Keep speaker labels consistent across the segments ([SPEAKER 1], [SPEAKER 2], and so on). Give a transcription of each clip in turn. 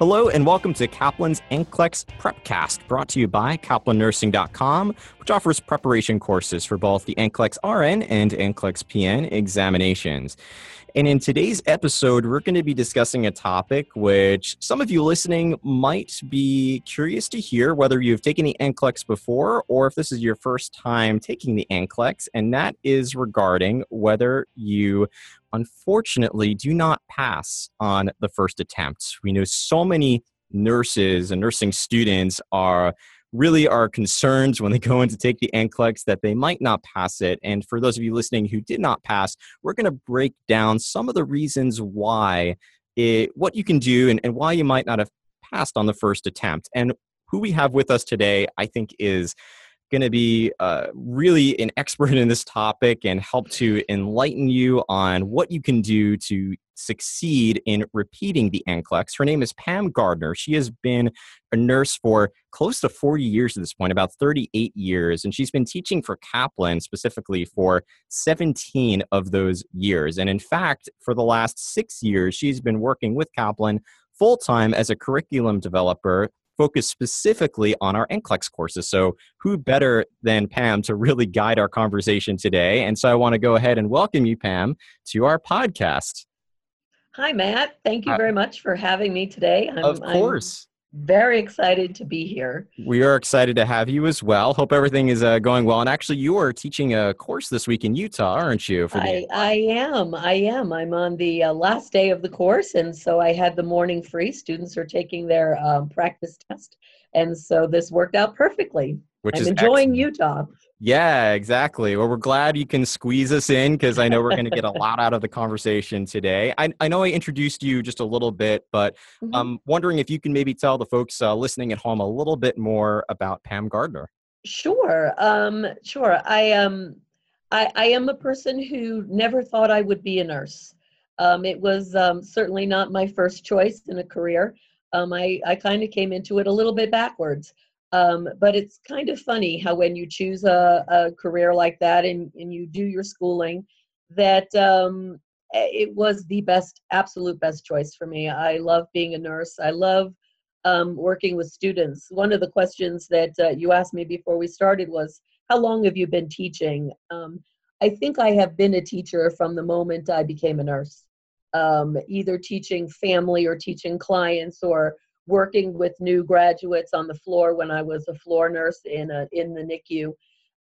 [SPEAKER 1] Hello and welcome to Kaplan's NCLEX Prepcast, brought to you by KaplanNursing.com, which offers preparation courses for both the NCLEX RN and NCLEX PN examinations. And in today's episode, we're going to be discussing a topic which some of you listening might be curious to hear whether you've taken the NCLEX before or if this is your first time taking the NCLEX, and that is regarding whether you unfortunately do not pass on the first attempt. We know so many nurses and nursing students are really are concerned when they go in to take the NCLEX that they might not pass it. And for those of you listening who did not pass, we're going to break down some of the reasons why it, what you can do and, and why you might not have passed on the first attempt. And who we have with us today, I think, is going to be uh, really an expert in this topic and help to enlighten you on what you can do to succeed in repeating the NCLEX. Her name is Pam Gardner. She has been a nurse for close to 40 years at this point, about 38 years, and she's been teaching for Kaplan specifically for 17 of those years. And in fact, for the last six years, she's been working with Kaplan full time as a curriculum developer focused specifically on our NCLEX courses. So, who better than Pam to really guide our conversation today? And so, I want to go ahead and welcome you, Pam, to our podcast.
[SPEAKER 2] Hi, Matt. Thank you uh, very much for having me today.
[SPEAKER 1] I'm, of course
[SPEAKER 2] very excited to be here.
[SPEAKER 1] We are excited to have you as well. Hope everything is uh, going well. And actually, you are teaching a course this week in Utah, aren't you?
[SPEAKER 2] For the- I, I am. I am. I'm on the uh, last day of the course, and so I had the morning free. Students are taking their um, practice test, and so this worked out perfectly. Which I'm is enjoying excellent. Utah.
[SPEAKER 1] Yeah, exactly. Well, we're glad you can squeeze us in because I know we're going to get a lot out of the conversation today. I, I know I introduced you just a little bit, but mm-hmm. I'm wondering if you can maybe tell the folks uh, listening at home a little bit more about Pam Gardner.
[SPEAKER 2] Sure, um, sure. I um, I, I am a person who never thought I would be a nurse. Um, it was um, certainly not my first choice in a career. Um, I I kind of came into it a little bit backwards. Um, but it's kind of funny how when you choose a, a career like that and, and you do your schooling, that um, eh, it was the best, absolute best choice for me. I love being a nurse. I love um, working with students. One of the questions that uh, you asked me before we started was, how long have you been teaching? Um, I think I have been a teacher from the moment I became a nurse, um, either teaching family or teaching clients or working with new graduates on the floor when I was a floor nurse in a, in the NICU.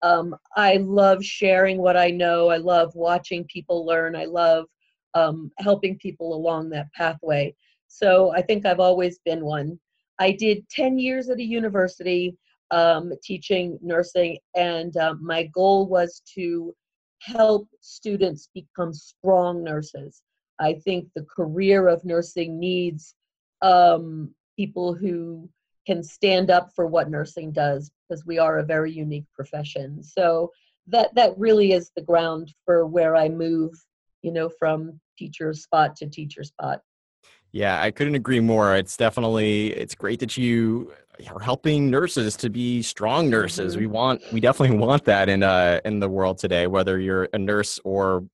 [SPEAKER 2] Um, I love sharing what I know. I love watching people learn. I love um, helping people along that pathway. So I think I've always been one. I did 10 years at a university um, teaching nursing, and um, my goal was to help students become strong nurses. I think the career of nursing needs um, people who can stand up for what nursing does because we are a very unique profession. So that that really is the ground for where I move, you know, from teacher spot to teacher spot.
[SPEAKER 1] Yeah, I couldn't agree more. It's definitely it's great that you are helping nurses to be strong nurses. Mm-hmm. We want we definitely want that in uh in the world today whether you're a nurse or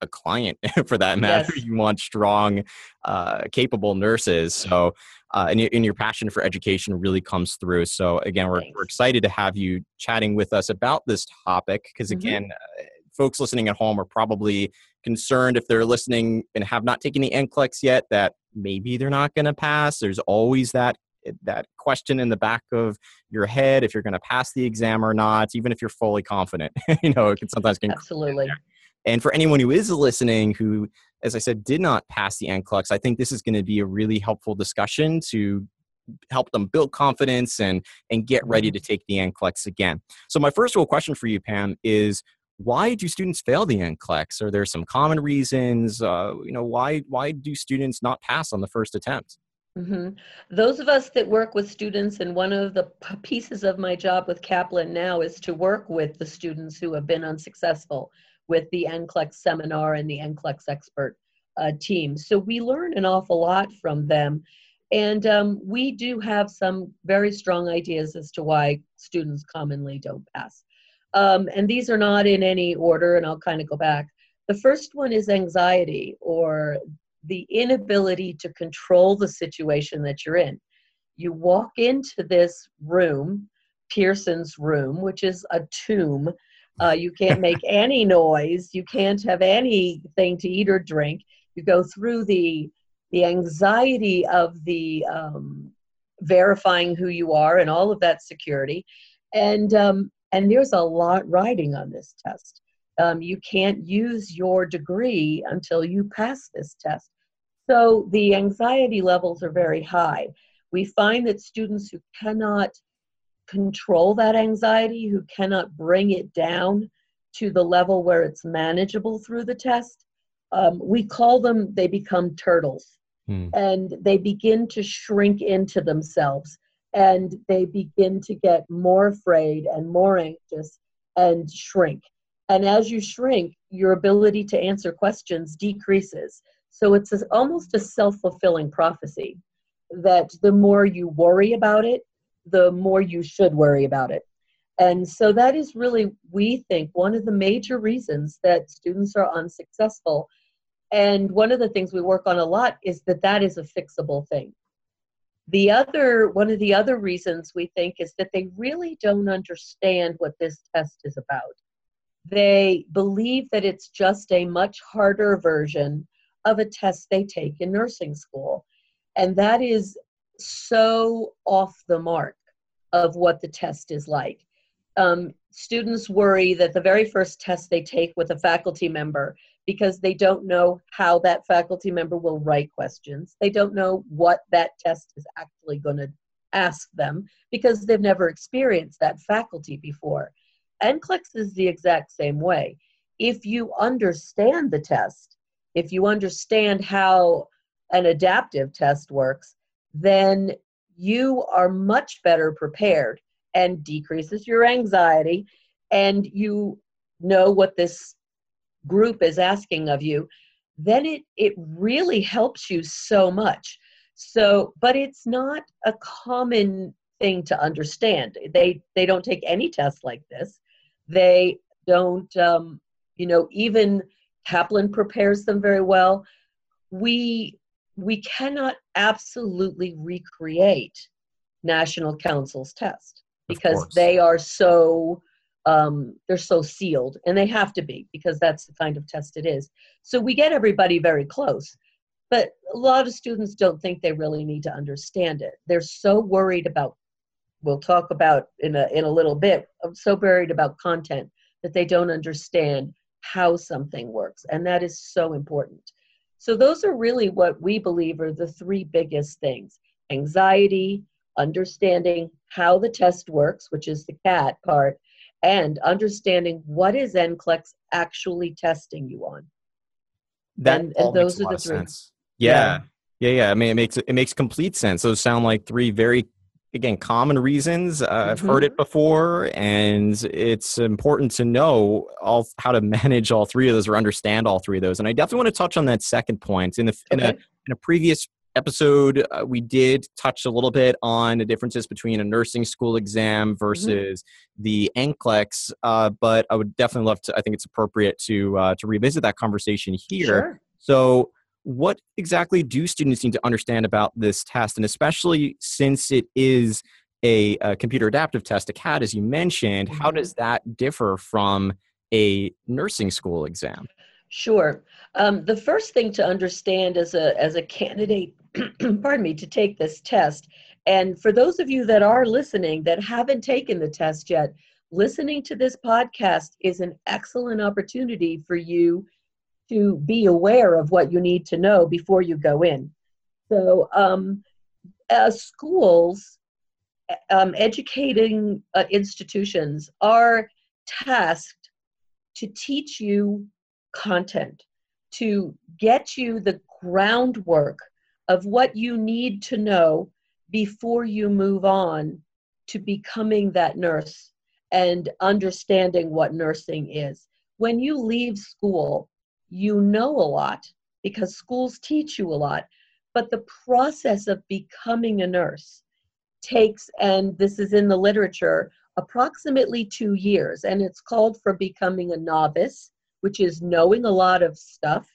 [SPEAKER 1] a client for that matter. Yes. You want strong, uh, capable nurses. So, uh, and, and, your passion for education really comes through. So, again, we're, we're excited to have you chatting with us about this topic because, mm-hmm. again, uh, folks listening at home are probably concerned if they're listening and have not taken the NCLEX yet that maybe they're not going to pass. There's always that that question in the back of your head if you're going to pass the exam or not even if you're fully confident you know it can sometimes can
[SPEAKER 2] absolutely
[SPEAKER 1] and for anyone who is listening who, as I said, did not pass the NCLEX, I think this is going to be a really helpful discussion to help them build confidence and and get ready mm-hmm. to take the NCLEX again. So my first real question for you, Pam, is why do students fail the NCLEX? Are there some common reasons? Uh, you know, why why do students not pass on the first attempt?
[SPEAKER 2] Mm-hmm. Those of us that work with students, and one of the pieces of my job with Kaplan now is to work with the students who have been unsuccessful with the NCLEX seminar and the NCLEX expert uh, team. So we learn an awful lot from them. And um, we do have some very strong ideas as to why students commonly don't pass. Um, and these are not in any order, and I'll kind of go back. The first one is anxiety or the inability to control the situation that you're in. You walk into this room, Pearson's room, which is a tomb. Uh, you can't make any noise. You can't have anything to eat or drink. You go through the the anxiety of the um, verifying who you are and all of that security, and um, and there's a lot riding on this test. Um, you can't use your degree until you pass this test. So the anxiety levels are very high. We find that students who cannot control that anxiety, who cannot bring it down to the level where it's manageable through the test, um, we call them, they become turtles. Hmm. And they begin to shrink into themselves and they begin to get more afraid and more anxious and shrink. And as you shrink, your ability to answer questions decreases. So it's almost a self fulfilling prophecy that the more you worry about it, the more you should worry about it. And so that is really, we think, one of the major reasons that students are unsuccessful. And one of the things we work on a lot is that that is a fixable thing. The other, one of the other reasons we think is that they really don't understand what this test is about they believe that it's just a much harder version of a test they take in nursing school. And that is so off the mark of what the test is like. Um, students worry that the very first test they take with a faculty member, because they don't know how that faculty member will write questions, they don't know what that test is actually going to ask them because they've never experienced that faculty before. NCLEX is the exact same way. If you understand the test, if you understand how an adaptive test works, then you are much better prepared and decreases your anxiety and you know what this group is asking of you then it it really helps you so much. So but it's not a common thing to understand. They they don't take any tests like this. They don't, um, you know, even Kaplan prepares them very well. We we cannot absolutely recreate National Council's test because they are so um, they're so sealed, and they have to be because that's the kind of test it is. So we get everybody very close, but a lot of students don't think they really need to understand it. They're so worried about we'll talk about in a in a little bit I'm so buried about content that they don't understand how something works and that is so important so those are really what we believe are the three biggest things. Anxiety understanding how the test works which is the cat part and understanding what is NCLEX actually testing you on.
[SPEAKER 1] That and, and those are the three. Yeah. yeah. Yeah yeah. I mean it makes it makes complete sense. Those sound like three very again common reasons uh, mm-hmm. i've heard it mm-hmm. before and it's important to know all how to manage all three of those or understand all three of those and i definitely want to touch on that second point in, the, okay. in, a, in a previous episode uh, we did touch a little bit on the differences between a nursing school exam mm-hmm. versus mm-hmm. the NCLEX, uh, but I would definitely love to. I think it's appropriate to uh, to revisit that conversation here. Sure. So, what exactly do students need to understand about this test? And especially since it is a, a computer adaptive test a cat as you mentioned how mm-hmm. does that differ from a nursing school exam?
[SPEAKER 2] Sure. Um, the first thing to understand as a as a candidate pardon me to take this test and for those of you that are listening that haven't taken the test yet listening to this podcast is an excellent opportunity for you to be aware of what you need to know before you go in. So, um, as schools, um, educating uh, institutions are tasked to teach you content, to get you the groundwork of what you need to know before you move on to becoming that nurse and understanding what nursing is. When you leave school, you know a lot because schools teach you a lot, but the process of becoming a nurse takes, and this is in the literature, approximately two years. And it's called for becoming a novice, which is knowing a lot of stuff,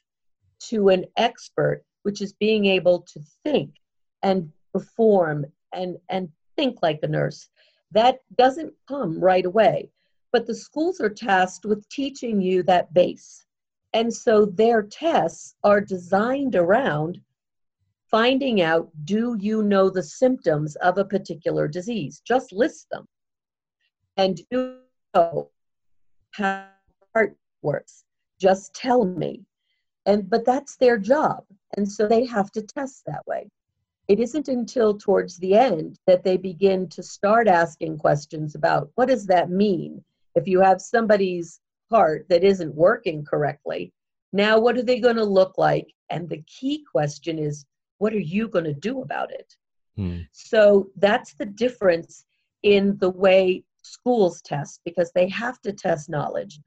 [SPEAKER 2] to an expert, which is being able to think and perform and, and think like a nurse. That doesn't come right away, but the schools are tasked with teaching you that base. And so their tests are designed around finding out do you know the symptoms of a particular disease? Just list them. And do you know how heart works? Just tell me. And but that's their job. And so they have to test that way. It isn't until towards the end that they begin to start asking questions about what does that mean? If you have somebody's heart that isn't working correctly, now what are they going to look like? And the key question is, what are you going to do about it? Hmm. So that's the difference in the way schools test because they have to test knowledge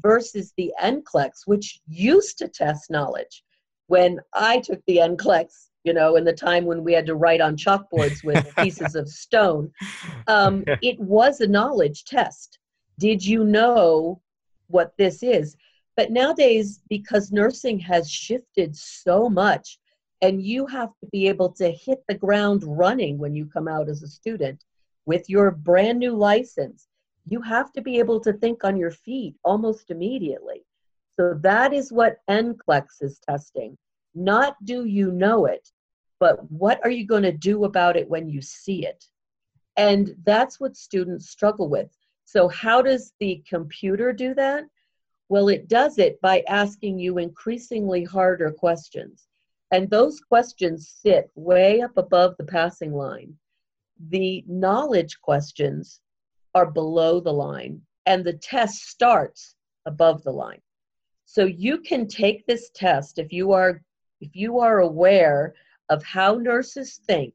[SPEAKER 2] versus the NCLEX, which used to test knowledge. When I took the NCLEX, you know, in the time when we had to write on chalkboards with pieces of stone, um, it was a knowledge test. Did you know what this is? But nowadays, because nursing has shifted so much, and you have to be able to hit the ground running when you come out as a student with your brand new license, you have to be able to think on your feet almost immediately. So that is what NCLEX is testing. Not do you know it, but what are you going to do about it when you see it? And that's what students struggle with. So, how does the computer do that? Well, it does it by asking you increasingly harder questions. And those questions sit way up above the passing line. The knowledge questions are below the line, and the test starts above the line. So you can take this test if you are if you are aware of how nurses think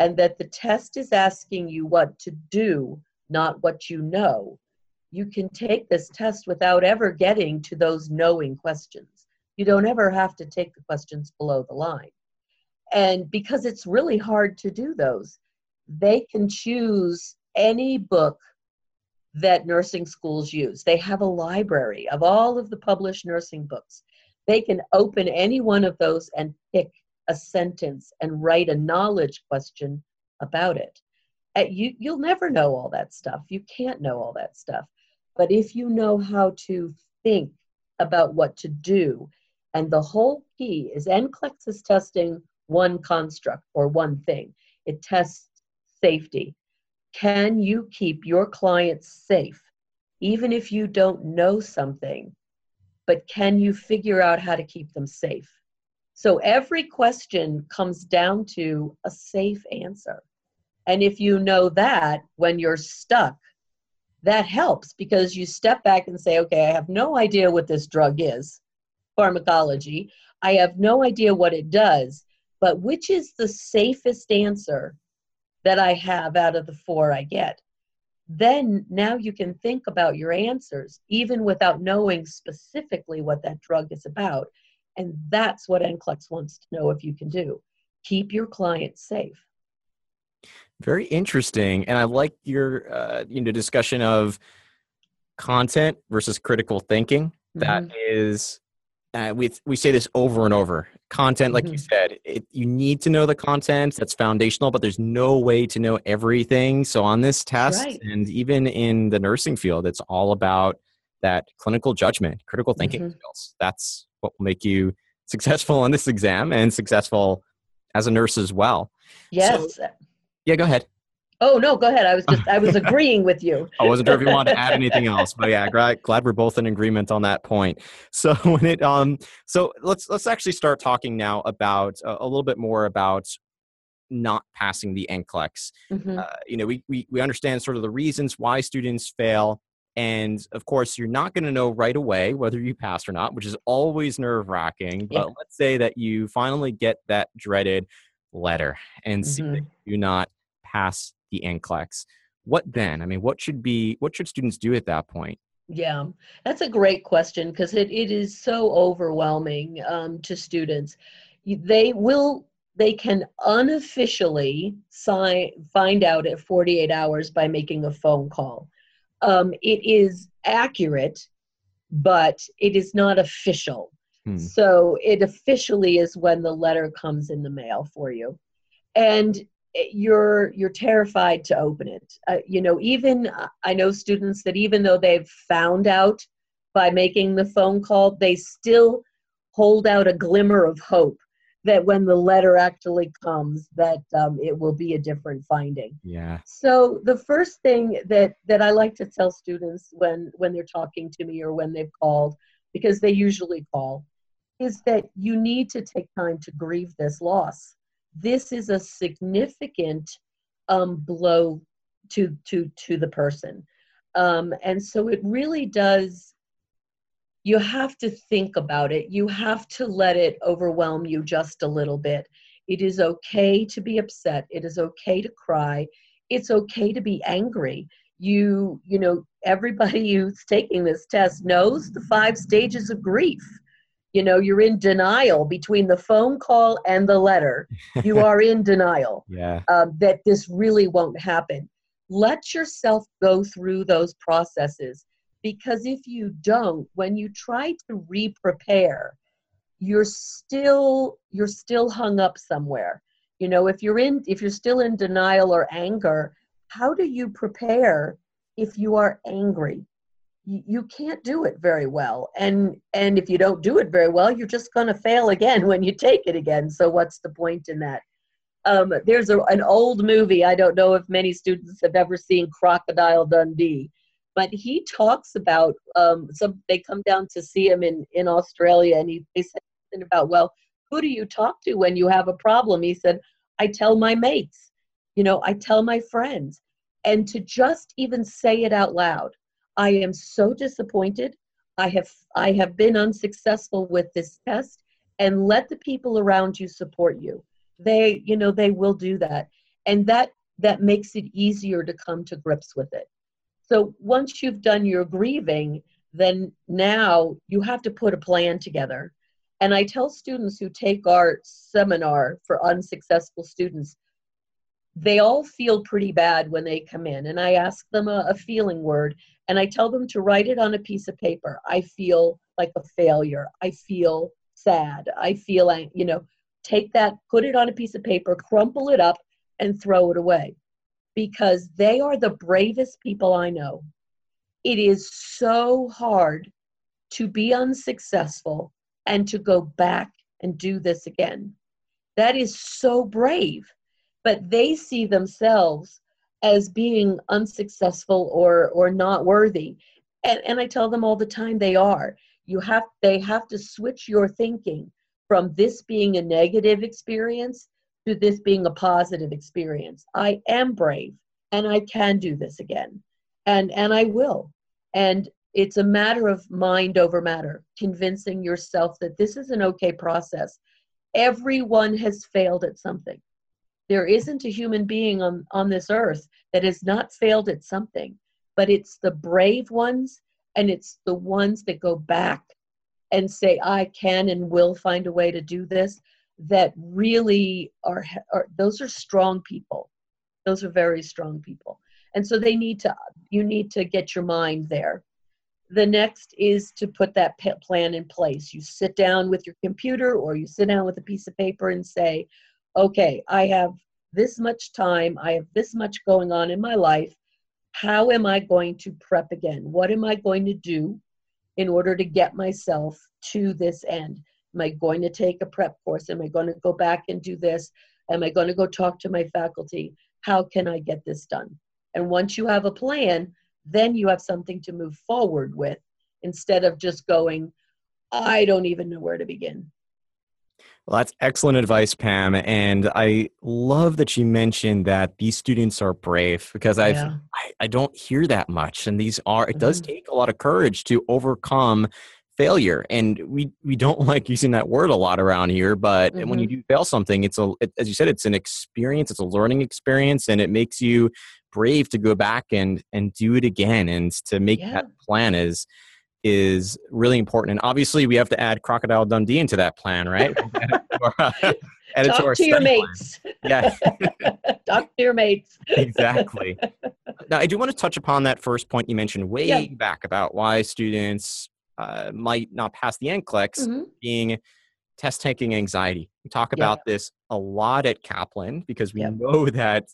[SPEAKER 2] and that the test is asking you what to do, not what you know. You can take this test without ever getting to those knowing questions. You don't ever have to take the questions below the line. And because it's really hard to do those, they can choose any book that nursing schools use. They have a library of all of the published nursing books. They can open any one of those and pick a sentence and write a knowledge question about it. You, you'll never know all that stuff. You can't know all that stuff. But if you know how to think about what to do, and the whole key is NCLEX is testing one construct or one thing. It tests safety. Can you keep your clients safe, even if you don't know something? But can you figure out how to keep them safe? So every question comes down to a safe answer. And if you know that when you're stuck, that helps because you step back and say, okay, I have no idea what this drug is, pharmacology. I have no idea what it does, but which is the safest answer that I have out of the four I get. Then now you can think about your answers, even without knowing specifically what that drug is about. And that's what NCLEX wants to know if you can do. Keep your clients safe.
[SPEAKER 1] Very interesting, and I like your uh, you know discussion of content versus critical thinking. That mm-hmm. is uh, we we say this over and over. Content, like mm-hmm. you said, it, you need to know the content. That's foundational, but there's no way to know everything. So on this test, right. and even in the nursing field, it's all about that clinical judgment, critical thinking mm-hmm. skills. That's what will make you successful on this exam and successful as a nurse as well.
[SPEAKER 2] Yes. So,
[SPEAKER 1] yeah, go ahead.
[SPEAKER 2] Oh no, go ahead. I was just I was agreeing with you.
[SPEAKER 1] I wasn't sure if you wanted to add anything else, but yeah, glad, glad we're both in agreement on that point. So when it um so let's let's actually start talking now about uh, a little bit more about not passing the NCLEX. Mm-hmm. Uh, you know, we, we we understand sort of the reasons why students fail, and of course, you're not going to know right away whether you passed or not, which is always nerve wracking. But yeah. let's say that you finally get that dreaded letter and mm-hmm. see that you do not pass the NCLEX. What then? I mean, what should be what should students do at that point?
[SPEAKER 2] Yeah, that's a great question because it, it is so overwhelming um, to students. They will they can unofficially sign find out at 48 hours by making a phone call. Um, it is accurate, but it is not official. Hmm. So it officially is when the letter comes in the mail for you. And you're you're terrified to open it. Uh, you know, even I know students that even though they've found out by making the phone call, they still hold out a glimmer of hope that when the letter actually comes that um, it will be a different finding.
[SPEAKER 1] Yeah.
[SPEAKER 2] So the first thing that that i like to tell students when when they're talking to me or when they've called because they usually call is that you need to take time to grieve this loss this is a significant um, blow to to to the person um, and so it really does you have to think about it. You have to let it overwhelm you just a little bit. It is okay to be upset. It is okay to cry. It's okay to be angry. You, you know, everybody who's taking this test knows the five stages of grief. You know, you're in denial between the phone call and the letter. You are in denial
[SPEAKER 1] yeah.
[SPEAKER 2] um, that this really won't happen. Let yourself go through those processes because if you don't when you try to re-prepare you're still you're still hung up somewhere you know if you're in if you're still in denial or anger how do you prepare if you are angry you, can't do it very well. And and if you don't do it very well you're just going to fail again when you take it again. So what's the point in that? Um, there's a, an old movie i don't know if many students have ever seen crocodile dundee but he talks about um, some they come down to see him in in australia and he they said something about well who do you talk to when you have a problem? He said i tell my mates you know i tell my friends. And to just even say it out loud i am so disappointed. I have i have been unsuccessful with this test and let the people around you support you. They you know they will do that. And that that makes it easier to come to grips with it. So once you've done your grieving, then now you have to put a plan together. And I tell students who take our seminar for unsuccessful students, they all feel pretty bad when they come in. And I ask them a, a feeling word and I tell them to write it on a piece of paper. I feel like a failure. I feel sad. I feel, you know, take that, put it on a piece of paper, crumple it up, and throw it away because they are the bravest people I know. It is so hard to be unsuccessful and to go back and do this again. That is so brave. But they see themselves as being unsuccessful or or not worthy. And and I tell them all the time they are. You have they have to switch your thinking from this being a negative experience to this being a positive experience. I am brave and I can do this again. And and I will. And it's a matter of mind over matter, convincing yourself that this is an okay process. Everyone has failed at something. There isn't a human being on, on this earth that has not failed at something, but it's the brave ones and it's the ones that go back and say, I can and will find a way to do this that really are, are those are strong people. Those are very strong people. And so they need to you need to get your mind there. The next is to put that plan in place. You sit down with your computer or you sit down with a piece of paper and say okay i have this much time i have this much going on in my life how am i going to prep again what am i going to do in order to get myself to this end Am I going to take a prep course? Am I going to go back and do this? Am I going to go talk to my faculty? How can I get this done? And once you have a plan, then you have something to move forward with instead of just going, I don't even know where to begin.
[SPEAKER 1] Well, that's excellent advice, Pam. And I love that you mentioned that these students are brave because I've, yeah. I, I don't hear that much. And these are, it mm-hmm. does take a lot of courage to overcome failure and we we don't like using that word a lot around here but mm-hmm. when you mm-hmm. do fail something it's a it, as you said it's an experience it's a learning experience and it makes you brave to go back and and do it again and to make yeah. that plan is is really important and obviously we have to add crocodile dundee into that plan right
[SPEAKER 2] add Talk to, to your mates.
[SPEAKER 1] Yeah.
[SPEAKER 2] Talk to your mates.
[SPEAKER 1] exactly. Now, I do want to touch upon that first point you mentioned way yeah. back about why students uh, might not pass the NCLEX
[SPEAKER 2] Mhm.
[SPEAKER 1] being test taking anxiety. We talk
[SPEAKER 2] Yeah.
[SPEAKER 1] about this a lot at Kaplan because we
[SPEAKER 2] Yeah.
[SPEAKER 1] know that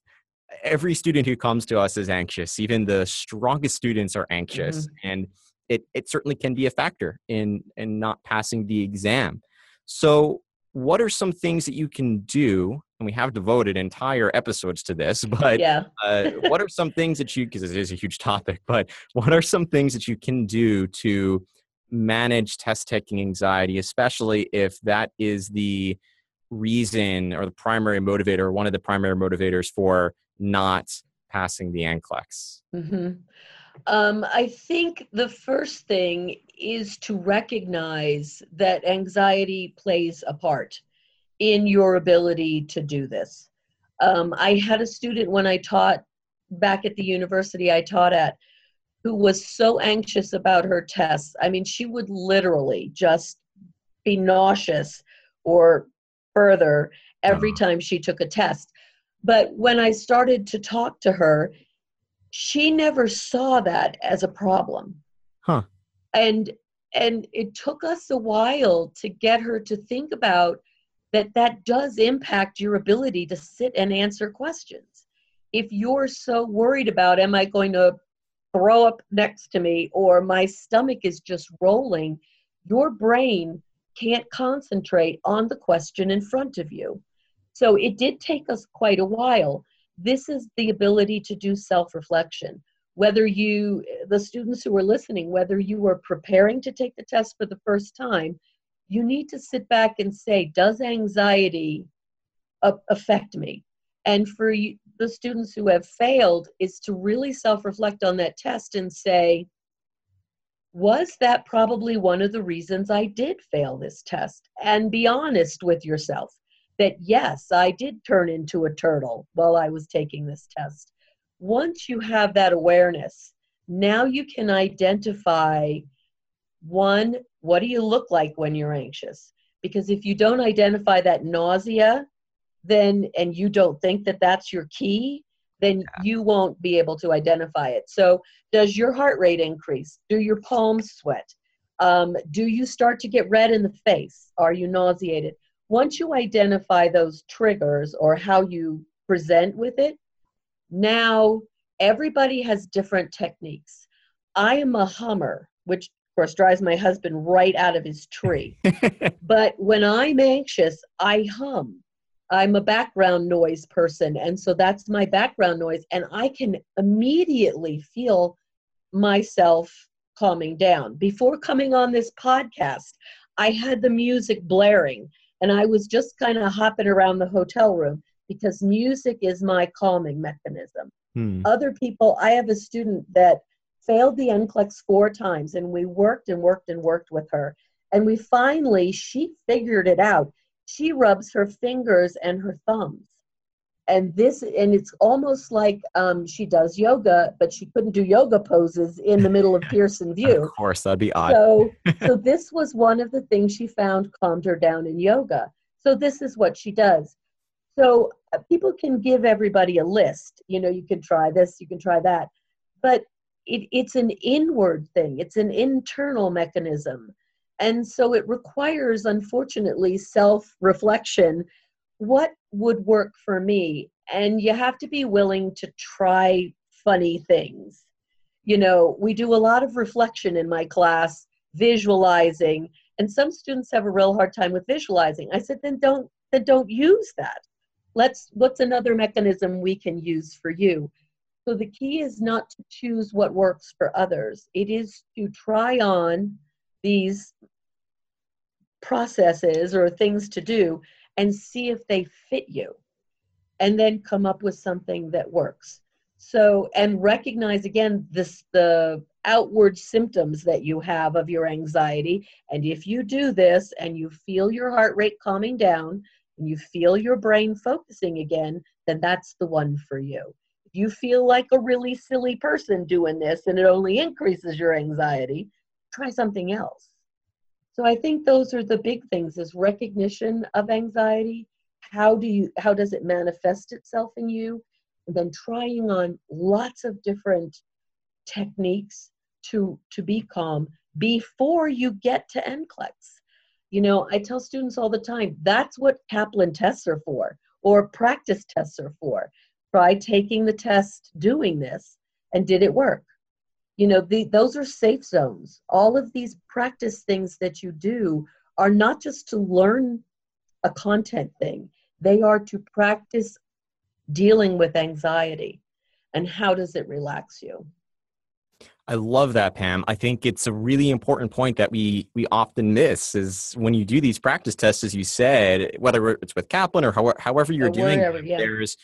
[SPEAKER 1] every student who comes to us is anxious. Even the strongest students are anxious,
[SPEAKER 2] Mm-hmm.
[SPEAKER 1] and it, it certainly can be a factor in in not passing the exam. So, what are some things that you can do? And we have devoted entire episodes to this, but
[SPEAKER 2] yeah.
[SPEAKER 1] uh, what are some things that you because it is a huge topic but what are some things that you can do to manage test taking anxiety especially if that is the reason or the primary motivator or one of the primary motivators for not passing the NCLEX?
[SPEAKER 2] hmm Um, I think the first thing is to recognize that anxiety plays a part in your ability to do this. Um, I had a student when I taught back at the university I taught at who was so anxious about her tests. I mean, she would literally just be nauseous or further every
[SPEAKER 1] Oh.
[SPEAKER 2] time she took a test. But when I started to talk to her, she never saw that as a problem.
[SPEAKER 1] Huh.
[SPEAKER 2] And and it took us a while to get her to think about that that does impact your ability to sit and answer questions. If you're so worried about am I going to throw up next to me or my stomach is just rolling, your brain can't concentrate on the question in front of you. So it did take us quite a while. This is the ability to do self reflection. Whether you, the students who are listening, whether you are preparing to take the test for the first time, you need to sit back and say, does anxiety affect me? And for you, the students who have failed, is to really self reflect on that test and say, was that probably one of the reasons I did fail this test? And be honest with yourself that yes, I did turn into a turtle while I was taking this test. Once you have that awareness, now you can identify one, what do you look like when you're anxious? Because if you don't identify that nausea, then and you don't think that that's your key, then you won't be able to identify it. So, does your heart rate increase? Do your palms sweat? Um, do you start to get red in the face? Are you nauseated? Once you identify those triggers or how you present with it, now everybody has different techniques. I am a hummer, which of course drives my husband right out of his tree. but when I'm anxious, I hum. I'm a background noise person, and so that's my background noise, and I can immediately feel myself calming down. Before coming on this podcast, I had the music blaring, and I was just kind of hopping around the hotel room because music is my calming mechanism.
[SPEAKER 1] Hmm.
[SPEAKER 2] Other people, I have a student that failed the NCLEX four times, and we worked and worked and worked with her. And we finally, she figured it out. She rubs her fingers and her thumbs. And this, and it's almost like um, she does yoga, but she couldn't do yoga poses in the middle of Pearson VUE.
[SPEAKER 1] Of course, that'd be odd.
[SPEAKER 2] So, so this was one of the things she found calmed her down in yoga. So this is what she does. So uh, people can give everybody a list. You know, you can try this, you can try that, but it, it's an inward thing. It's an internal mechanism, and so it requires, unfortunately, self-reflection. What would work for me? And you have to be willing to try funny things you know, we do a lot of reflection in my class, visualizing, and some students have a real hard time with visualizing. I said, then don't then don't use that. Let's what's another mechanism we can use for you? So the key is not to choose what works for others. It is to try on these processes or things to do and see if they fit you and then come up with something that works. So and recognize again this the outward symptoms that you have of your anxiety and if you do this and you feel your heart rate calming down and you feel your brain focusing again then that's the one for you. If you feel like a really silly person doing this and it only increases your anxiety try something else so i think those are the big things is recognition of anxiety how do you how does it manifest itself in you and then trying on lots of different techniques to to be calm before you get to NCLEX. You know, I tell students all the time that's what Kaplan tests are for, or practice tests are for. Try taking the test doing this, and did it work? You know, the, those are safe zones. All of these practice things that you do are not just to learn a content thing, they are to practice dealing with anxiety and how does it relax you.
[SPEAKER 1] I love that, Pam. I think it's a really important point that we we often miss is when you do these practice tests, as you said, whether it's with Kaplan or however, however you're or doing, yeah. there's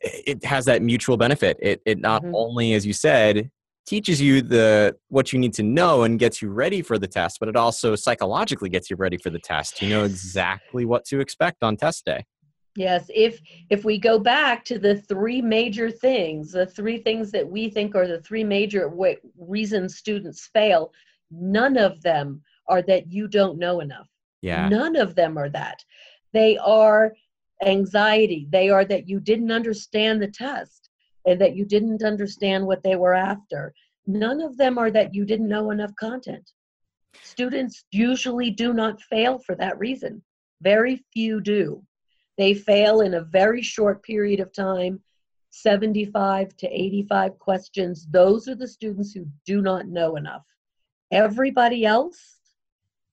[SPEAKER 1] it has that mutual benefit. It it not mm-hmm. only, as you said, teaches you the what you need to know and gets you ready for the test, but it also psychologically gets you ready for the test. You know exactly what to expect on test day.
[SPEAKER 2] Yes, if if we go back to the three major things, the three things that we think are the three major w- reasons students fail, none of them are that you don't know enough.
[SPEAKER 1] Yeah.
[SPEAKER 2] None of them are that. They are anxiety. They are that you didn't understand the test and that you didn't understand what they were after. None of them are that you didn't know enough content. Students usually do not fail for that reason. Very few do. They fail in a very short period of time 75 to 85 questions. Those are the students who do not know enough. Everybody else,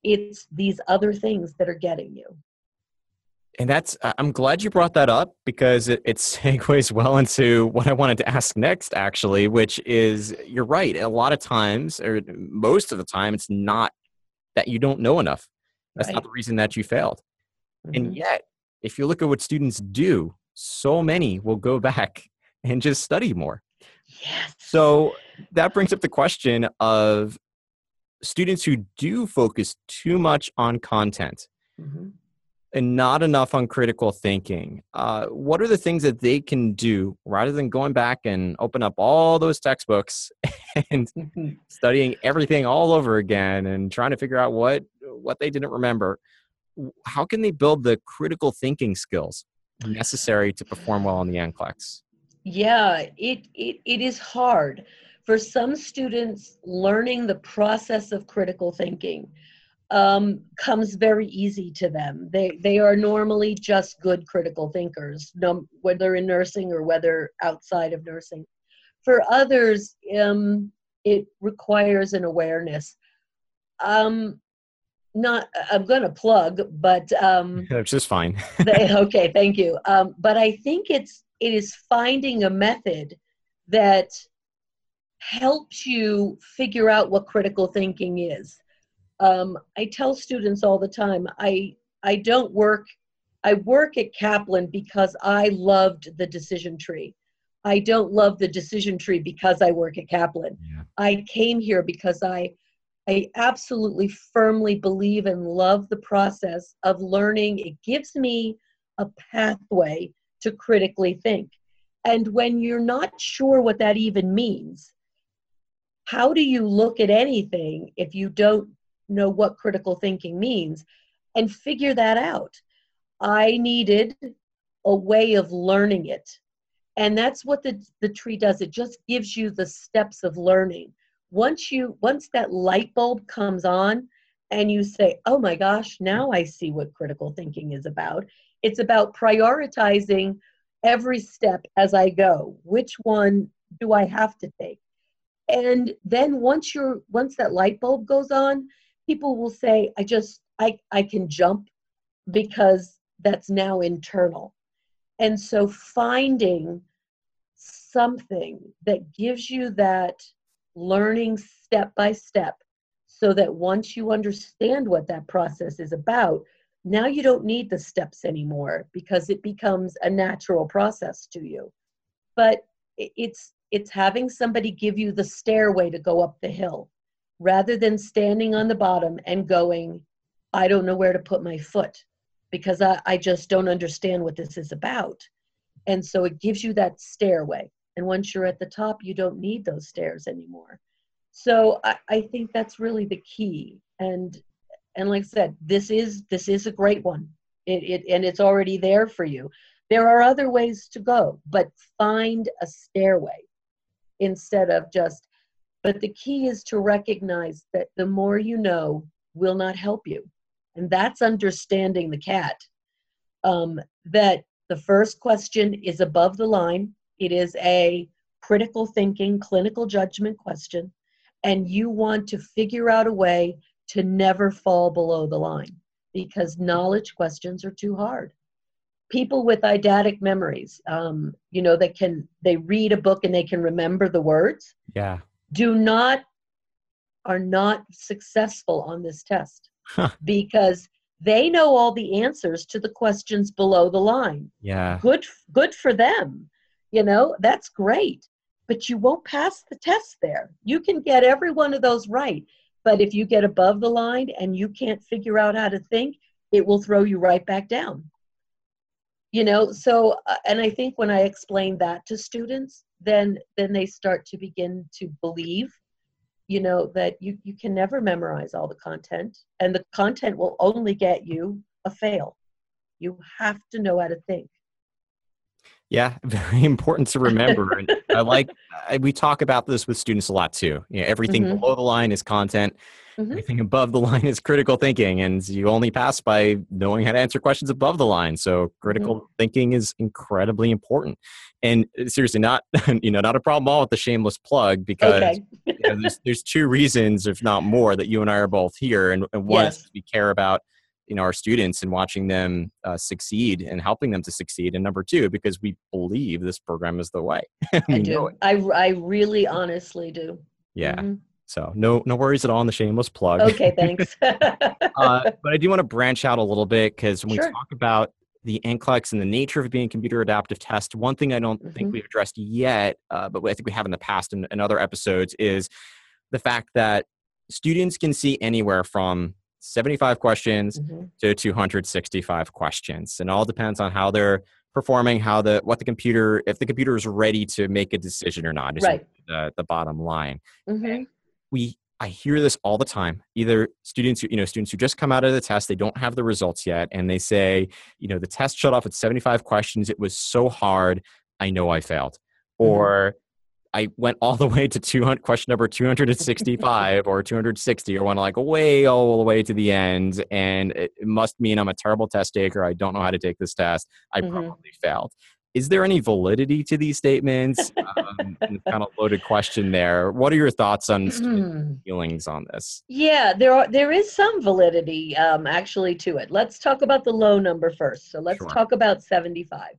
[SPEAKER 2] it's these other things that are getting you.
[SPEAKER 1] And that's, I'm glad you brought that up because it, it segues well into what I wanted to ask next, actually, which is you're right. A lot of times, or most of the time, it's not that you don't know enough. That's right. not the reason that you failed. Mm-hmm. And yet, if you look at what students do, so many will go back and just study more.
[SPEAKER 2] Yes.
[SPEAKER 1] So that brings up the question of students who do focus too much on content mm-hmm. And not enough on critical thinking. Uh, what are the things that they can do rather than going back and open up all those textbooks and mm-hmm. studying everything all over again and trying to figure out what what they didn't remember? how can they build the critical thinking skills necessary to perform well on the NCLEX?
[SPEAKER 2] Yeah, it, it, it is hard. For some students, learning the process of critical thinking um, comes very easy to them. They, they are normally just good critical thinkers, no, whether in nursing or whether outside of nursing. For others, um, it requires an awareness. Um, not i'm going to plug but um
[SPEAKER 1] that's just fine
[SPEAKER 2] they, okay thank you um but i think it's it is finding a method that helps you figure out what critical thinking is um i tell students all the time i i don't work i work at kaplan because i loved the decision tree i don't love the decision tree because i work at kaplan yeah. i came here because i I absolutely firmly believe and love the process of learning. It gives me a pathway to critically think. And when you're not sure what that even means, how do you look at anything if you don't know what critical thinking means and figure that out? I needed a way of learning it. And that's what the, the tree does. It just gives you the steps of learning once you once that light bulb comes on and you say oh my gosh now i see what critical thinking is about it's about prioritizing every step as i go which one do i have to take and then once you're once that light bulb goes on people will say i just i i can jump because that's now internal and so finding something that gives you that learning step by step so that once you understand what that process is about, now you don't need the steps anymore because it becomes a natural process to you. But it's it's having somebody give you the stairway to go up the hill rather than standing on the bottom and going, I don't know where to put my foot because I, I just don't understand what this is about. And so it gives you that stairway. And once you're at the top, you don't need those stairs anymore. So I, I think that's really the key. And and like I said, this is this is a great one. It, it and it's already there for you. There are other ways to go, but find a stairway instead of just But the key is to recognize that the more you know will not help you. And that's understanding the cat. Um, that the first question is above the line, it is a critical thinking, clinical judgment question, and you want to figure out a way to never fall below the line because knowledge questions are too hard people with eidetic memories um, you know they can they read a book and they can remember the words
[SPEAKER 1] yeah
[SPEAKER 2] do not are not successful on this test because they know all the answers to the questions below the line.
[SPEAKER 1] Yeah.
[SPEAKER 2] Good good for them you know that's great but you won't pass the test there. You can get every one of those right but if you get above the line and you can't figure out how to think it will throw you right back down you know so uh, and i think when i explain that to students then then they start to begin to believe you know that you you can never memorize all the content and the content will only get you a fail. You have to know how to think
[SPEAKER 1] yeah very important to remember and i like I, we talk about this with students a lot too you know, everything mm-hmm. below the line is content Mm-hmm. Everything above the line is critical thinking, and you only pass by knowing how to answer questions above the line. So critical mm-hmm. thinking is incredibly important. And uh, seriously, not you know not a problem at all with the shameless plug because okay. you know, there's there's two reasons, if not more, that you and I are both here, and, and one yes. is we care about you know our students and watching them uh, succeed and helping them to succeed and number two because we believe this program is the way
[SPEAKER 2] i do I, I really honestly do
[SPEAKER 1] yeah mm-hmm. So no no worries at all on the shameless plug.
[SPEAKER 2] Okay, thanks.
[SPEAKER 1] uh, but I do want to branch out a little bit because when sure. we talk about the NCLEX and the nature of being computer adaptive test, one thing I don't mm-hmm. think we've addressed yet, uh, but I think we have in the past in, in other episodes, is the fact that students can see anywhere from 75 questions mm-hmm. to 265 questions and all depends on how they're performing how the what the computer if the computer is ready to make a decision or not is
[SPEAKER 2] right.
[SPEAKER 1] the, the bottom line
[SPEAKER 2] mm-hmm
[SPEAKER 1] we I hear this all the time. Either students, who, you know, students who just come out of the test, they don't have the results yet, and they say, you know, the test shut off at 75 questions. It was so hard. I know I failed. Mm-hmm. Or I went all the way to 200, question number 265 or 260, or went like way all the way to the end. And it, must mean I'm a terrible test taker. I don't know how to take this test. I mm-hmm. probably failed is there any validity to these statements? Um, kind of loaded question there. What are your thoughts on hmm. feelings on this?
[SPEAKER 2] Yeah, there are there is some validity um, actually to it. Let's talk about the low number first. So let's sure. talk about 75.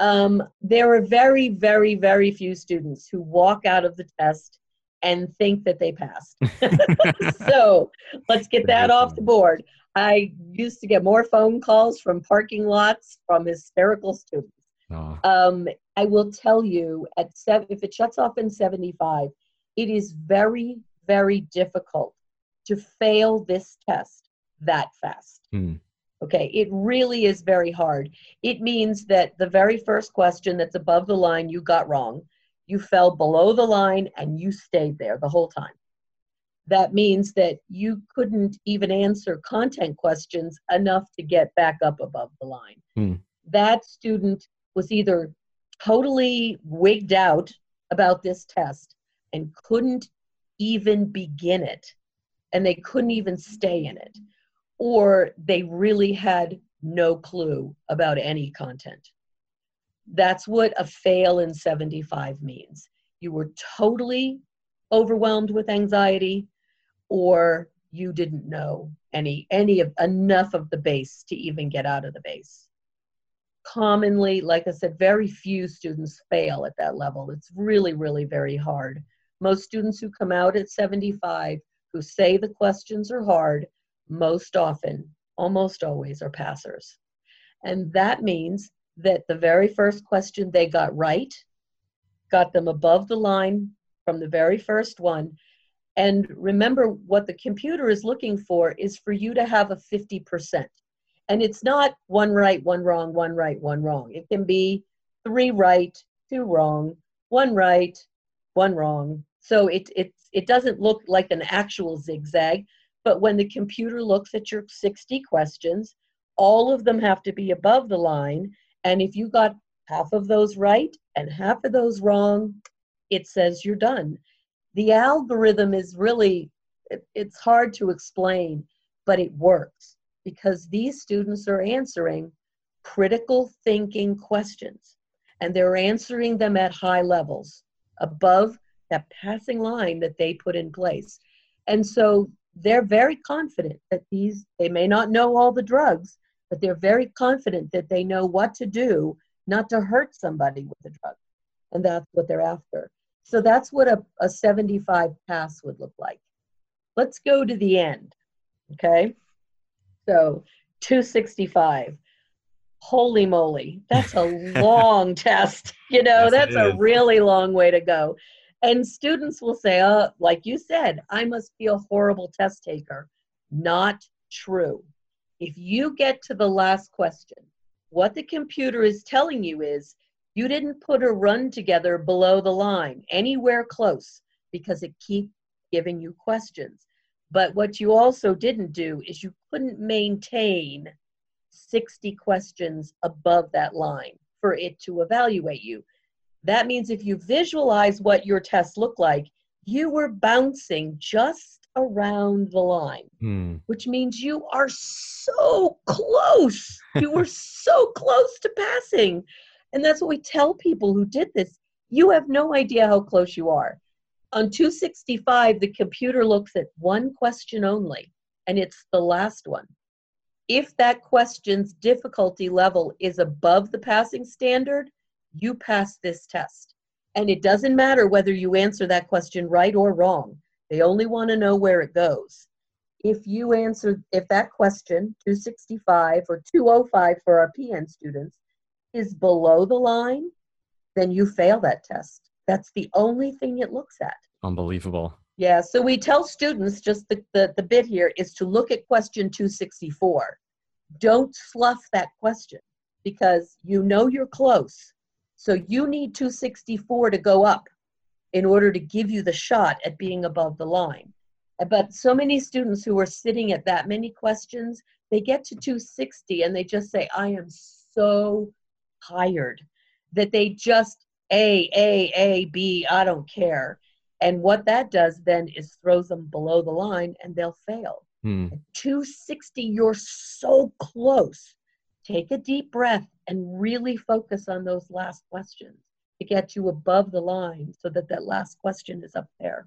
[SPEAKER 2] Um, there are very, very, very few students who walk out of the test and think that they passed. so let's get that off the board. I used to get more phone calls from parking lots from hysterical students Oh. Um, I will tell you at seven, if it shuts off in 75, it is very, very difficult to fail this test that fast.
[SPEAKER 1] Mm.
[SPEAKER 2] Okay, it really is very hard. It means that the very first question that's above the line you got wrong, you fell below the line and you stayed there the whole time. That means that you couldn't even answer content questions enough to get back up above the line.
[SPEAKER 1] Mm.
[SPEAKER 2] That student was either totally wigged out about this test and couldn't even begin it and they couldn't even stay in it or they really had no clue about any content that's what a fail in 75 means you were totally overwhelmed with anxiety or you didn't know any any of enough of the base to even get out of the base commonly, like I said, very few students fail at that level. It's really, really very hard. Most students who come out at 75 who say the questions are hard, most often, almost always, are passers. And that means that the very first question they got right got them above the line from the very first one. And remember, what the computer is looking for is for you to have a 50% and it's not one right one wrong one right one wrong it can be three right two wrong one right one wrong so it it it doesn't look like an actual zigzag but when the computer looks at your 60 questions all of them have to be above the line. And if you got half of those right and half of those wrong it says you're done. The algorithm is really it, it's hard to explain but it works because these students are answering critical thinking questions. And they're answering them at high levels above that passing line that they put in place. And so they're very confident that these they may not know all the drugs but they're very confident that they know what to do not to hurt somebody with the drug. And that's what they're after. So that's what a, a 75 pass would look like. Let's go to the end okay? So 265 holy moly that's a long test you know
[SPEAKER 1] Yes,
[SPEAKER 2] that's a really long way to go and students will say oh like you said i must be a horrible test taker. Not true. If you get to the last question what the computer is telling you is you didn't put a run together below the line anywhere close because it keeps giving you questions. But what you also didn't do is you couldn't maintain 60 questions above that line for it to evaluate you. That means if you visualize what your test looked like, you were bouncing just around the line,
[SPEAKER 1] Hmm.
[SPEAKER 2] which means you are so close. You were so close to passing. And that's what we tell people who did this. You have no idea how close you are. On 265, the computer looks at one question only, and it's the last one. If that question's difficulty level is above the passing standard, you pass this test. And it doesn't matter whether you answer that question right or wrong. They only want to know where it goes. If you answer, if that question, 265 or 205 for our PN students, is below the line, then you fail that test. That's the only thing it looks at.
[SPEAKER 1] Unbelievable.
[SPEAKER 2] Yeah, so we tell students just the, the, the bit here is to look at question 264. Don't fluff that question because you know you're close. So you need 264 to go up in order to give you the shot at being above the line. But so many students who are sitting at that many questions, they get to 260 and they just say, I am so tired that they just A, A, A, B, I don't care. And what that does then is throws them below the line and they'll fail.
[SPEAKER 1] Hmm.
[SPEAKER 2] 260, you're so close. Take a deep breath and really focus on those last questions to get you above the line so that that last question is up there.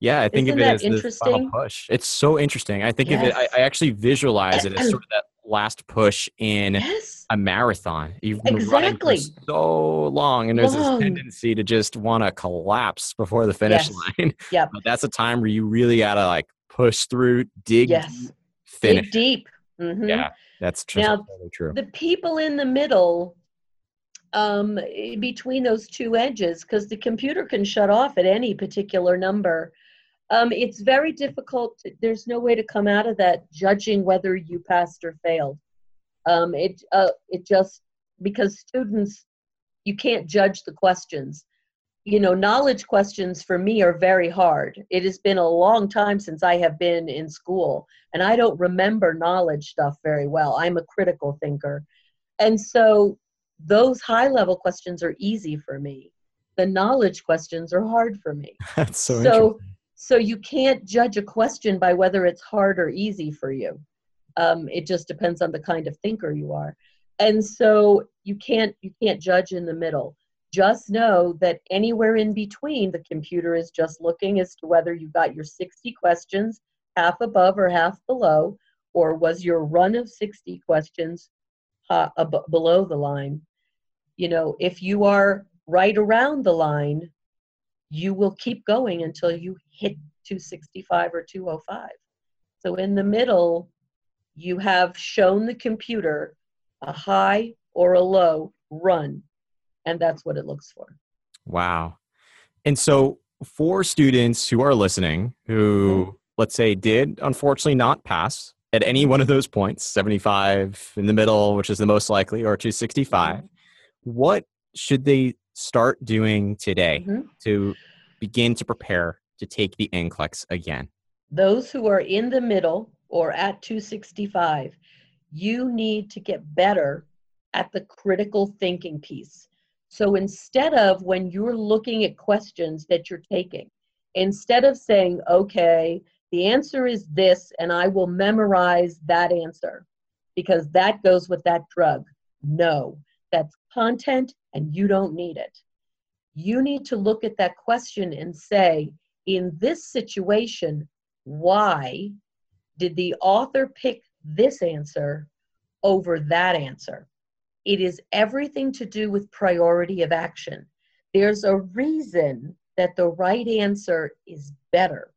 [SPEAKER 1] Yeah, I think
[SPEAKER 2] Isn't
[SPEAKER 1] of it as the final
[SPEAKER 2] interesting?
[SPEAKER 1] push. It's so interesting. I think of it. I, I actually visualize it as sort of that last push in
[SPEAKER 2] Yes.
[SPEAKER 1] a marathon. You've been running for
[SPEAKER 2] Exactly.
[SPEAKER 1] so long, and there's
[SPEAKER 2] Long.
[SPEAKER 1] this tendency to just want to collapse before the finish
[SPEAKER 2] Yes.
[SPEAKER 1] line.
[SPEAKER 2] Yep.
[SPEAKER 1] But that's a time where you really gotta like push through, dig,
[SPEAKER 2] Yes.
[SPEAKER 1] deep, finish.
[SPEAKER 2] Dig deep. Mhm.
[SPEAKER 1] Yeah, that's just
[SPEAKER 2] Now,
[SPEAKER 1] totally true.
[SPEAKER 2] the people in the middle um, between those two edges because the computer can shut off at any particular number um, it's very difficult to, there's no way to come out of that judging whether you passed or failed um, it, uh, it just because students you can't judge the questions you know knowledge questions for me are very hard. It has been a long time since i have been in school and i don't remember knowledge stuff very well. I'm a critical thinker. And so those high level questions are easy for me. The knowledge questions are hard for me.
[SPEAKER 1] That's so,
[SPEAKER 2] so so you can't judge a question by whether it's hard or easy for you. Um, it just depends on the kind of thinker you are. And so you can't you can't judge in the middle just know that anywhere in between the computer is just looking as to whether you got your 60 questions half above or half below or was your run of 60 questions uh, ab- below the line. You know if you are right around the line you will keep going until you hit 265 or 205 so in the middle you have shown the computer a high or a low run and that's what it looks for
[SPEAKER 1] Wow. And so for students who are listening who
[SPEAKER 2] Mm-hmm.
[SPEAKER 1] let's say did unfortunately not pass at any one of those points, 75 in the middle, which is the most likely, or 265,
[SPEAKER 2] Mm-hmm.
[SPEAKER 1] what should they start doing today
[SPEAKER 2] Mhm.
[SPEAKER 1] to begin to prepare to take the NCLEX again?
[SPEAKER 2] those who are in the middle or at 265 you need to get better at the critical thinking piece so instead of when you're looking at questions that you're taking instead of saying, okay, the answer is this, and I will memorize that answer because that goes with that drug. No, that's content and you don't need it. You need to look at that question and say, in this situation, why did the author pick this answer over that answer? It is everything to do with priority of action. There's a reason that the right answer is better.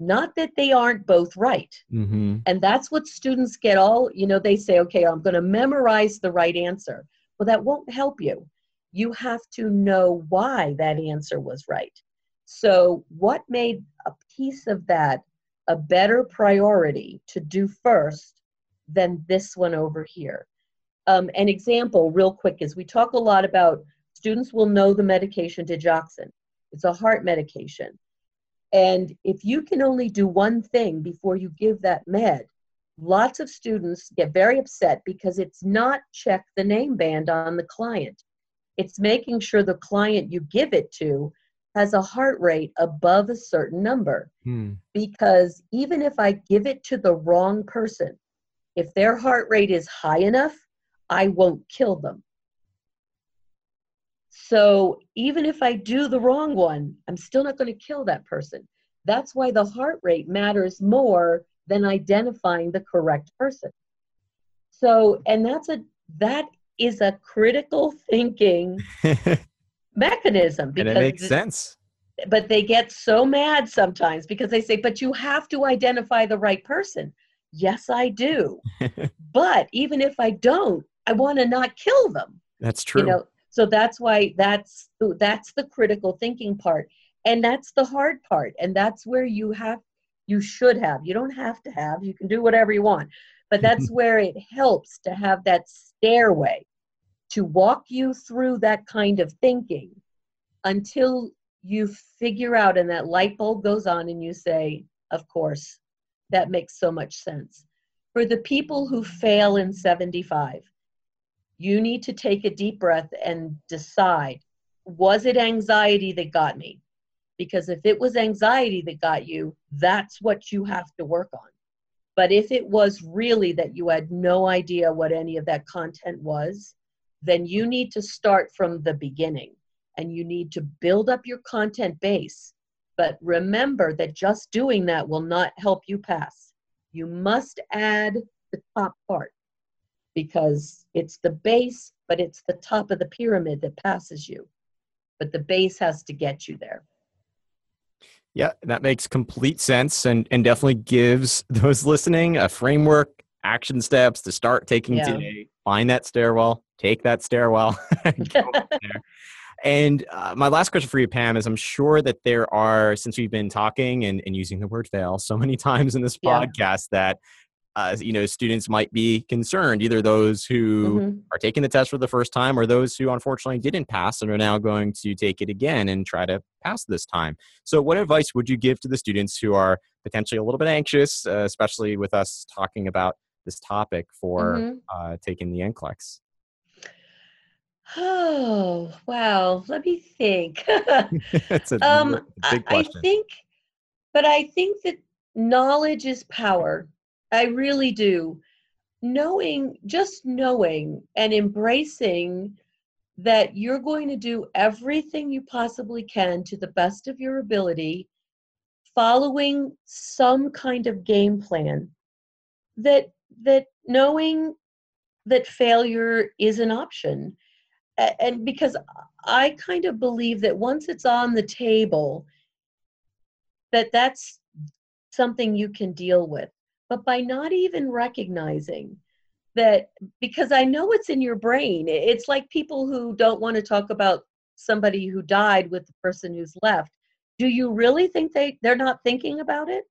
[SPEAKER 2] Not that they aren't both right.
[SPEAKER 1] Mm-hmm.
[SPEAKER 2] And that's what students get all, you know, they say, okay, I'm going to memorize the right answer. Well, that won't help you. You have to know why that answer was right. So, what made a piece of that a better priority to do first than this one over here? Um, an example, real quick, is we talk a lot about students will know the medication digoxin. It's a heart medication. And if you can only do one thing before you give that med, lots of students get very upset because it's not check the name band on the client. It's making sure the client you give it to has a heart rate above a certain number.
[SPEAKER 1] Hmm.
[SPEAKER 2] Because even if I give it to the wrong person, if their heart rate is high enough, I won't kill them. So even if I do the wrong one, I'm still not going to kill that person. That's why the heart rate matters more than identifying the correct person. So, and that's a that is a critical thinking mechanism
[SPEAKER 1] and it makes sense.
[SPEAKER 2] but they get so mad sometimes because they say, but you have to identify the right person. Yes, I do. but even if I don't, I want to not kill them.
[SPEAKER 1] That's true.
[SPEAKER 2] You know, so that's why that's that's the critical thinking part. And that's the hard part. And that's where you have you should have. You don't have to have. You can do whatever you want. But that's where it helps to have that stairway to walk you through that kind of thinking until you figure out and that light bulb goes on and you say, of course, that makes so much sense. For the people who fail in 75, you need to take a deep breath and decide was it anxiety that got me? Because if it was anxiety that got you, that's what you have to work on. But if it was really that you had no idea what any of that content was, then you need to start from the beginning and you need to build up your content base. But remember that just doing that will not help you pass. You must add the top part because it's the base, but it's the top of the pyramid that passes you. But the base has to get you there.
[SPEAKER 1] Yeah, that makes complete sense and, and definitely gives those listening a framework, action steps to start taking
[SPEAKER 2] Yeah.
[SPEAKER 1] today. Find that stairwell, take that stairwell. and go from there. And uh, my last question for you, Pam, is I'm sure that there are, since we've been talking and, and using the word fail so many times in this
[SPEAKER 2] Yeah.
[SPEAKER 1] podcast, that uh, you know students might be concerned, either those who
[SPEAKER 2] Mhm.
[SPEAKER 1] are taking the test for the first time or those who unfortunately didn't pass and are now going to take it again and try to pass this time. So, what advice would you give to the students who are potentially a little bit anxious, uh, especially with us talking about this topic for
[SPEAKER 2] Mhm.
[SPEAKER 1] uh, taking the NCLEX?
[SPEAKER 2] Oh, wow. Let me think.
[SPEAKER 1] a
[SPEAKER 2] um,
[SPEAKER 1] big
[SPEAKER 2] I think, but I think that knowledge is power. I really do. Knowing, just knowing and embracing that you're going to do everything you possibly can to the best of your ability, following some kind of game plan. That that knowing that failure is an option and because i kind of believe that once it's on the table that that's something you can deal with but by not even recognizing that because i know it's in your brain it's like people who don't want to talk about somebody who died with the person who's left. Do you really think they they're not thinking about it?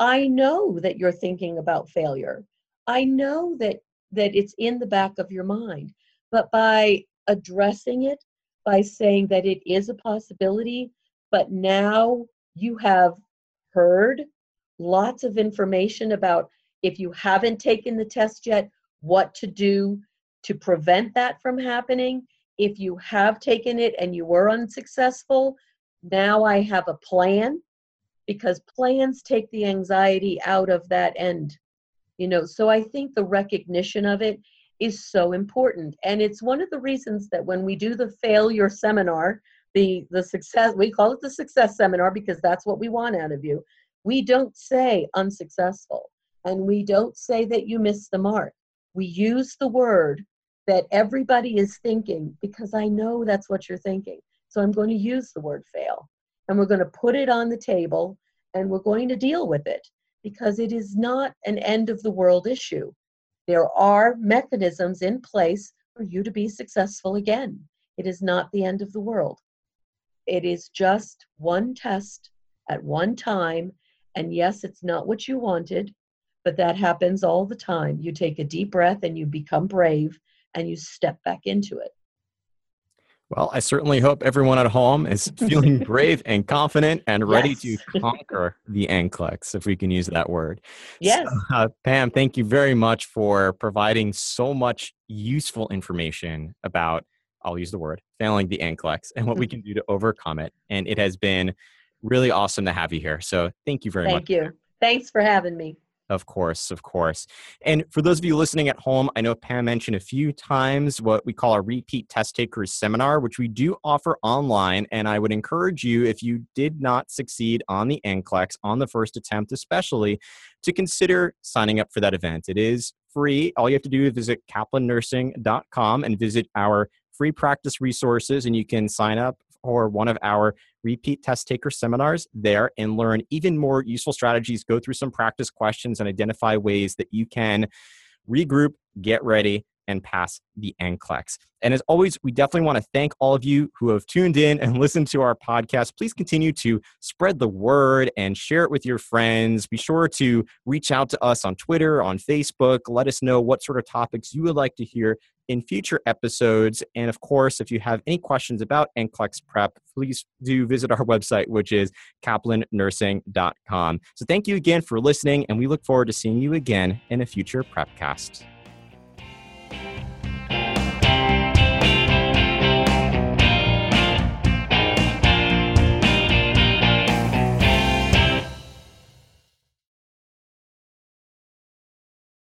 [SPEAKER 2] I know that you're thinking about failure. I know that that it's in the back of your mind. But by addressing it by saying that it is a possibility but now you have heard lots of information about if you haven't taken the test yet what to do to prevent that from happening if you have taken it and you were unsuccessful now i have a plan because plans take the anxiety out of that end. You know, so I think the recognition of it is so important. And it's one of the reasons that when we do the failure seminar, the the success we call it the success seminar because that's what we want out of you. We don't say unsuccessful and we don't say that you missed the mark. We use the word that everybody is thinking because I know that's what you're thinking. So I'm going to use the word fail and we're going to put it on the table and we're going to deal with it because it is not an end of the world issue. There are mechanisms in place for you to be successful again. It is not the end of the world. It is just one test at one time. And yes, it's not what you wanted, but that happens all the time. You take a deep breath and you become brave and you step back into it.
[SPEAKER 1] Well, I certainly hope everyone at home is feeling brave and confident and ready yes. to conquer the NCLEX, if we can use that word.
[SPEAKER 2] Yes. So,
[SPEAKER 1] uh, Pam, thank you very much for providing so much useful information about, I'll use the word, failing the NCLEX and what we mm-hmm. can do to overcome it. And it has been really awesome to have you here. So thank you very
[SPEAKER 2] thank
[SPEAKER 1] much.
[SPEAKER 2] Thank you. Thanks for having me.
[SPEAKER 1] Of course, of course. And for those of you listening at home, I know Pam mentioned a few times what we call our repeat test takers seminar, which we do offer online. And I would encourage you, if you did not succeed on the NCLEX on the first attempt, especially, to consider signing up for that event. It is free. All you have to do is visit kaplannursing.com and visit our free practice resources, and you can sign up for one of our repeat test taker seminars there and learn even more useful strategies, go through some practice questions, and identify ways that you can regroup, get ready, and pass the NCLEX. And as always, we definitely want to thank all of you who have tuned in and listened to our podcast. Please continue to spread the word and share it with your friends. Be sure to reach out to us on Twitter, on Facebook. Let us know what sort of topics you would like to hear in future episodes. And of course, if you have any questions about NCLEX prep, please do visit our website, which is kaplannursing.com. So thank you again for listening, and we look forward to seeing you again in a future Prepcast.